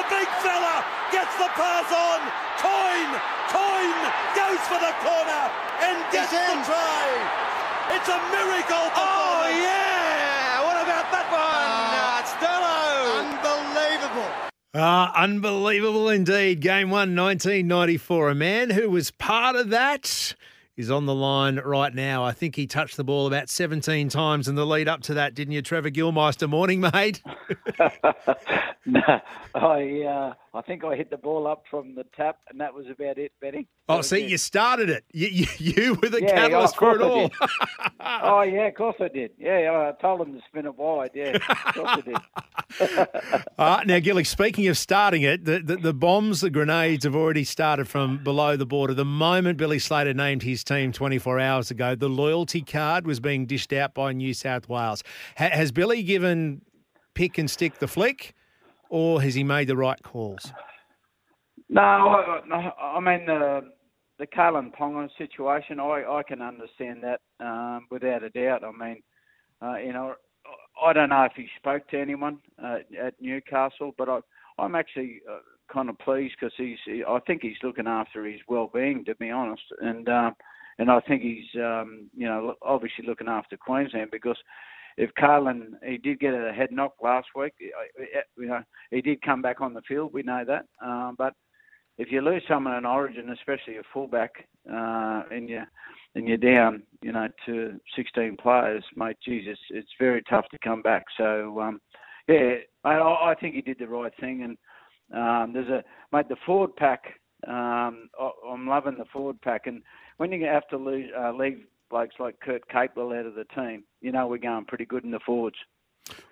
the big fella gets the pass on. Coyne, Coyne goes for the corner and gets the try. It's a miracle. Oh, yeah. What about that one? Uh, Unbelievable. Ah, unbelievable indeed. Game one, 1994. A man who was part of that is on the line right now. I think he touched the ball about 17 times in the lead up to that, didn't you, Trevor Gillmeister? Morning, mate. no, I uh, I think I hit the ball up from the tap, and that was about it, Benny. Oh, That see, it. you started it. You, you, you were the Yeah, catalyst for it all. oh yeah, of course I did. Yeah, I told him to spin it wide. Yeah, of course I did. Uh, now, Gilly, speaking of starting it, the, the, the bombs, the grenades have already started from below the border. The moment Billy Slater named his team 24 hours ago, the loyalty card was being dished out by New South Wales. Ha- has Billy given pick and stick the flick, or has he made the right calls? No, I, I mean the the Kalyn Ponga situation. I I can understand that um, without a doubt. I mean, uh, you know, I don't know if he spoke to anyone uh, at Newcastle, but I I'm actually uh, kind of pleased because he's he, I think he's looking after his well-being, to be honest, and um, and I think he's um, you know obviously looking after Queensland because. If Kalyn, he did get a head knock last week. You know, he did come back on the field. We know that, um, but if you lose someone in Origin, especially a fullback, uh, and you and you're down, you know, to 16 players, mate, Jesus, it's very tough to come back. So, um, yeah, I, I think he did the right thing. And um, there's a mate, the forward pack. Um, I, I'm loving the forward pack, and when you have to lose, uh, leave blokes like Kurt Capewell out of the team, you know we're going pretty good in the forwards.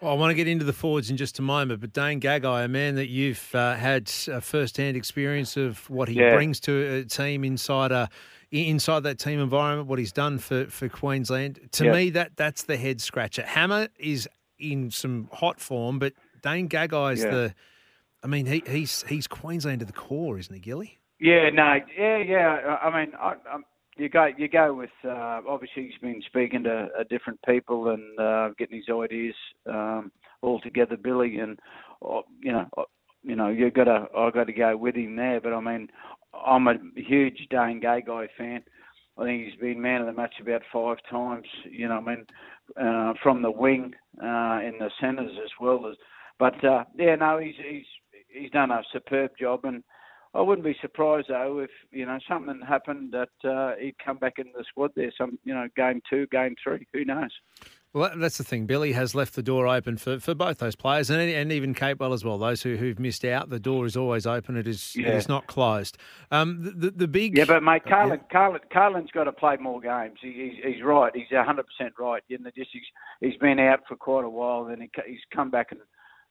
Well, I want to get into the forwards in just a moment, but Dane Gagai, a man that you've uh, had uh, first-hand experience of what he Yeah. brings to a team inside a inside that team environment, what he's done for, for Queensland. To Yeah. me, that that's the head scratcher. Hammer is in some hot form, but Dane Gagai is Yeah. the. I mean, he, he's he's Queensland to the core, isn't he, Gilly? Yeah, no, yeah, yeah. I I mean, I, I, you go, you go with. Uh, obviously, he's been speaking to uh, different people and uh, getting his ideas um, all together, Billy. And uh, you know, uh, you know, you got to, I got to go with him there. But I mean, I'm a huge Dane Gagai fan. I think he's been man of the match about five times. You know, I mean, uh, from the wing uh, in the centres as well as. But uh, yeah, no, he's he's he's done a superb job, and I wouldn't be surprised though if you know something happened that uh, he'd come back into the squad there. Some you know game two, game three, who knows? Well, that's the thing. Billy has left the door open for, for both those players and, and even Capewell as well. Those who, who've missed out, the door is always open. It is, Yeah. is not closed. Um, the, the, the big. Yeah, but mate, Kalyn, Kalyn, Kalyn's got to play more games. He, he's, he's right. He's hundred percent right. You know, just he's, he's been out for quite a while, and he, he's come back and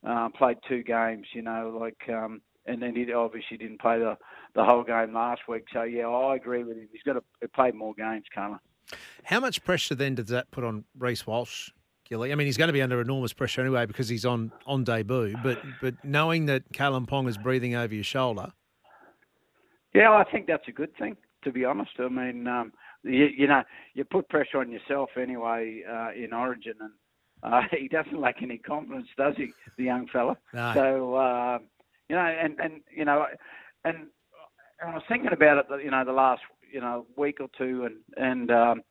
uh, played two games. You know, like um, and then he obviously didn't play the the whole game last week. So yeah, I agree with him. He's got to play more games, Kalyn. How much pressure then does that put on Reece Walsh, Gilly? I mean, he's going to be under enormous pressure anyway because he's on, on debut. But but knowing that Kalyn Ponga is breathing over your shoulder, Yeah, I think that's a good thing. To be honest, I mean, um, you, you know, you put pressure on yourself anyway uh, in Origin, and uh, he doesn't lack any confidence, does he, the young fella? No. So uh, you know, and and you know, and, and I was thinking about it, you know, the last you know week or two, and and um,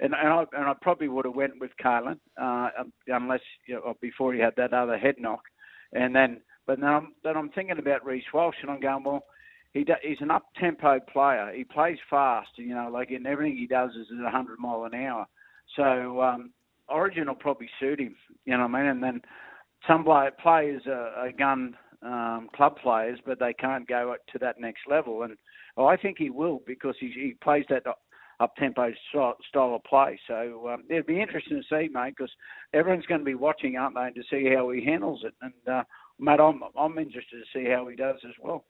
and and I, and I probably would have went with Kalyn uh, unless you know, before he had that other head knock, and then but then I'm then I'm thinking about Reece Walsh, and I'm going well he do, he's an up tempo player. He plays fast, you know, like in everything he does is at 100 mile an hour. So um, Origin will probably suit him, you know what I mean? And then some play, players are, are gun um, club players, but they can't go to that next level. And oh, I think he will because he, he plays that up tempo style of play. So um, it'd be interesting to see, mate, because everyone's going to be watching, aren't they, to see how he handles it. And uh, mate, I'm I'm interested to see how he does as well.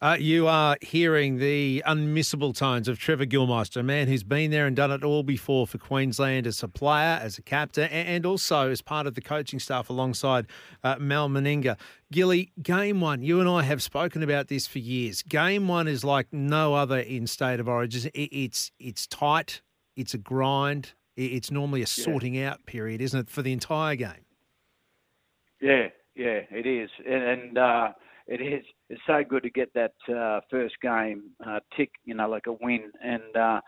Uh, you are hearing the unmissable tones of Trevor Gillmeister, a man who's been there and done it all before for Queensland as a player, as a captain, and also as part of the coaching staff alongside uh, Mal Meninga. Gilly, game one, you and I have spoken about this for years. Game one is like no other in State of Origin. It, it's, it's tight, it's a grind, it- it's normally a sorting out period, isn't it, for the entire game? Yeah, yeah, it is, and, and uh, it is. It's so good to get that uh, first game uh, tick, you know, like a win. And uh,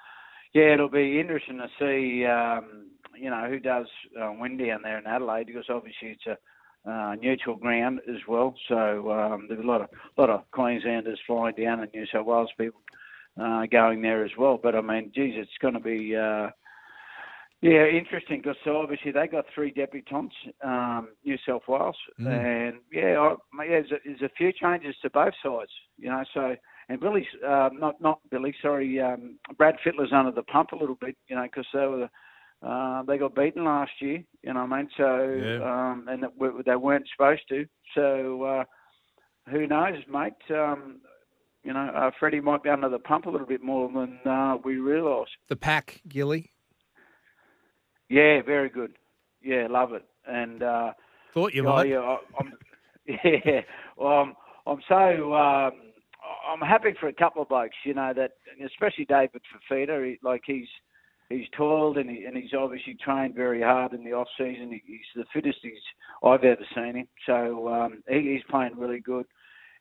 yeah, it'll be interesting to see, um, you know, who does uh, win down there in Adelaide because obviously it's a uh, neutral ground as well. So um, there's a lot of lot of Queenslanders flying down and New South Wales people uh, going there as well. But I mean, geez, it's going to be uh, yeah interesting because so obviously they got three debutantes, um, New South Wales, mm. and yeah, I, yeah, there's a, there's a few changes to both sides, you know. So and Billy's uh, not not Billy, sorry, um, Brad Fittler's under the pump a little bit, you know, because they were. Uh, they got beaten last year, you know what I mean? So, yeah. um, and they weren't supposed to. So, uh, who knows, mate? Um, you know, uh, Freddie might be under the pump a little bit more than uh, we realise. The pack, Gilly. Yeah, very good. Yeah, love it. And uh, thought you might. Yeah, I'm, yeah. Well, I'm, I'm so um, I'm happy for a couple of blokes. You know that, especially David Fifita. He, like he's he's toiled and, he, and he's obviously trained very hard in the off season. He, he's the fittest he's I've ever seen him. So um, he, he's playing really good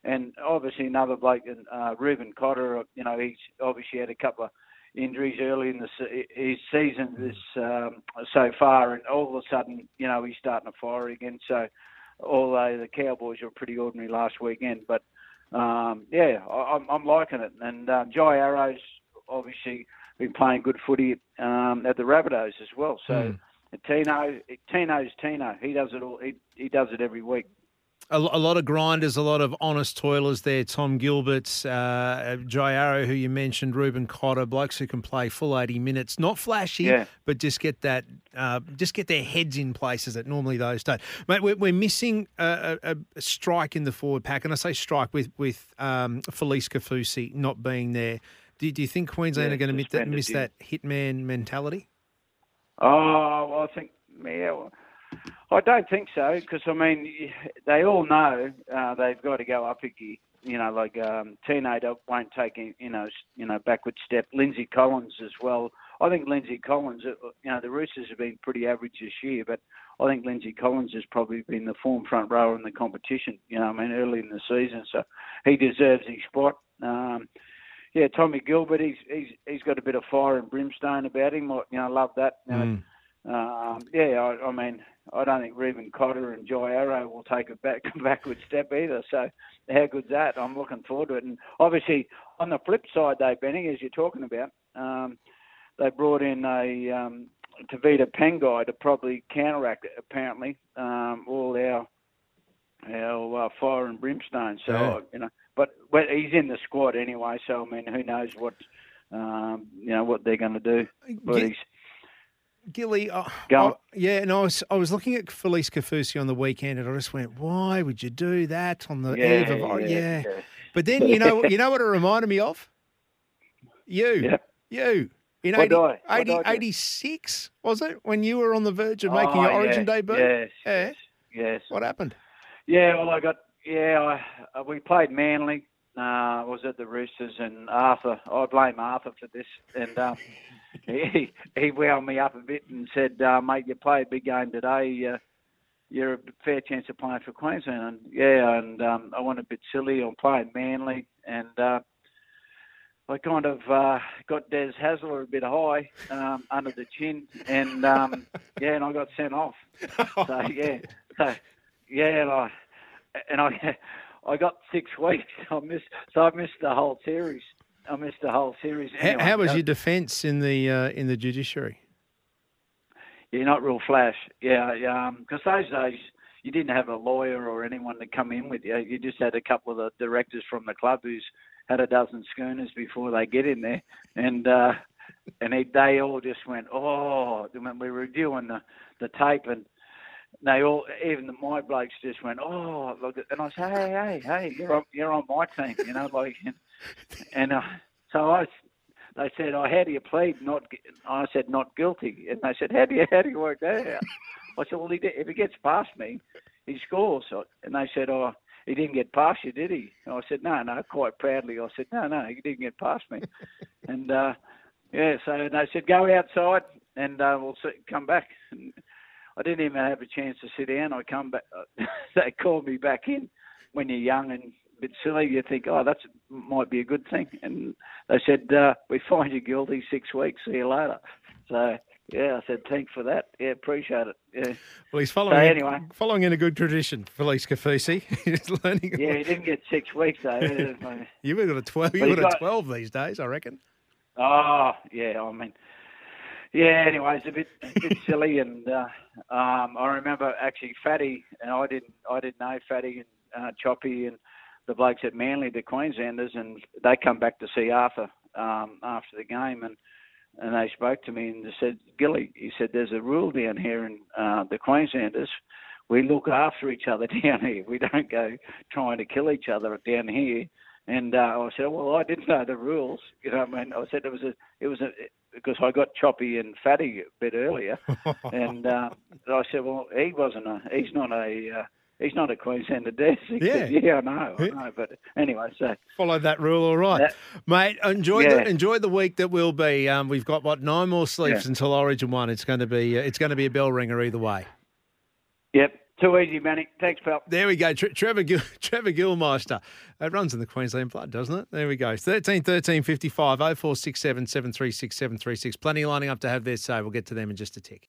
and obviously another bloke, uh, Reuben Cotter. You know, he's obviously had a couple of injuries early in the his season this um, so far, and all of a sudden, you know, he's starting to fire again. So, although the Cowboys were pretty ordinary last weekend, but um, yeah, I, I'm, I'm liking it. And uh, Jai Arrow's obviously been playing good footy um, at the Rabbitohs as well. So. Mm. Tino, Tino's Tino. He does it all. He, he does it every week a, a, lot of grinders, a lot of honest toilers there. Tom Gilbert, uh, Jai Arrow, who you mentioned, Reuben Cotter, blokes who can play full eighty minutes, not flashy, yeah. but just get that, uh, just get their heads in places that normally those don't. Mate, we're, we're missing a, a, a, strike in the forward pack, and I say strike with with um, Felise Kaufusi not being there. Do, do you think Queensland yeah, are going to miss that, miss that hitman mentality? Oh, well, I think yeah. Well, I don't think so because I mean they all know uh, they've got to go up a gear. You know, like um, Tino won't take you know you know backward step. Lindsay Collins as well. I think Lindsay Collins. Uh, you know, the Roosters have been pretty average this year, but I think Lindsay Collins has probably been the form front rower in the competition. You know, I mean early in the season, so he deserves his spot. Um, yeah, Tommy Gilbert, he's he's he's got a bit of fire and brimstone about him. I, you know, I love that. Mm. Um, yeah, I, I mean, I don't think Reuben Cotter and Jai Arrow will take a back backward step either. So how good's that? I'm looking forward to it. And obviously on the flip side, though, Benny, as you're talking about, um, they brought in a um, Tevita Pangai to probably counteract apparently um, all our our uh, fire and brimstone. So yeah. you know, but well, he's in the squad anyway. So I mean, who knows what um, you know what they're going to do? But he's Gilly, oh, yeah, and I was I was looking at Felise Kaufusi on the weekend, and I just went, "Why would you do that on the yeah, eve of?" Yeah, yeah. yeah. But then you know, you know what it reminded me of? You, yeah. you in 80, 80 86, was it when you were on the verge of making oh, your Origin debut? Yes, yes, yes. What happened? Yeah, well, I got yeah, I, uh, we played Manly. Uh, was at the Roosters, and Arthur. I blame Arthur for this, and. Um, he he wound me up a bit and said, uh, "Mate, you play a big game today. Uh, you're a fair chance of playing for Queensland." And yeah, and um, I went a bit silly. I'm playing Manly, and uh, I kind of uh, got Des Hasler a bit high um, under the chin, and um, yeah, and I got sent off. So yeah, so yeah, and I and I I got six weeks. I missed, so I missed the whole series. I missed the whole series. Anyway, how, how, was your defence in the uh, in the judiciary? Yeah, not real flash. Yeah, because um, those days you didn't have a lawyer or anyone to come in with you. You just had a couple of the directors from the club who's had a dozen schooners before they get in there, and uh, and they, they all just went, oh, when we were reviewing the the tape and they all, even the, my blokes just went, oh, look, and I said, hey, hey, hey, you're on, you're on my team, you know, like, and, uh, so I, they said, oh, how do you plead? Not, I said, not guilty, and they said, how do you, how do you work that out? I said, well, he, if he gets past me, he scores. And they said, oh, he didn't get past you, did he? And I said, no, no, quite proudly. I said, no, no, he didn't get past me. and uh, yeah, so they said, go outside and uh, we'll see, come back. And I didn't even have a chance to sit down. I come back. they called me back in when you're young and bit silly. You think, oh, that might be a good thing. And they said, uh, we find you guilty six weeks. See you later. So yeah, I said thanks for that. Yeah, appreciate it. Yeah. Well, he's following so, anyway. In, following in a good tradition, Felise Kaufusi. he's learning. Yeah, he didn't get six weeks though. you would have got a twelve. You would have twelve these days, I reckon. Oh yeah, I mean, yeah. Anyway, it's a bit, a bit silly, and uh, um, I remember actually Fatty, and I didn't, I didn't know Fatty and uh, Choppy and the blokes at Manly, the Queenslanders, and they come back to see Arthur um, after the game, and and they spoke to me and they said, Gilly, he said, there's a rule down here in uh, the Queenslanders. We look after each other down here. We don't go trying to kill each other down here. And uh, I said, well, I didn't know the rules. You know, I mean, I said it was a, it was a, because I got choppy and fatty a bit earlier, and uh, I said, well, he wasn't a, he's not a, uh, he's not a Queenslander. He yeah, yeah, I know, I know. But anyway, so follow that rule, all right, that, mate. Enjoy yeah. the enjoy the week that will be. Um, we've got what nine more sleeps yeah. until Origin one. It's going to be uh, it's going to be a bell ringer either way. Yep. Too easy, Manny. Thanks, pal. There we go. Tre- Trevor Gil- Trevor Gillmeister. It runs in the Queensland blood, doesn't it? There we go. 13 13 55 0467 736 736. Plenty lining up to have their say. We'll get to them in just a tick.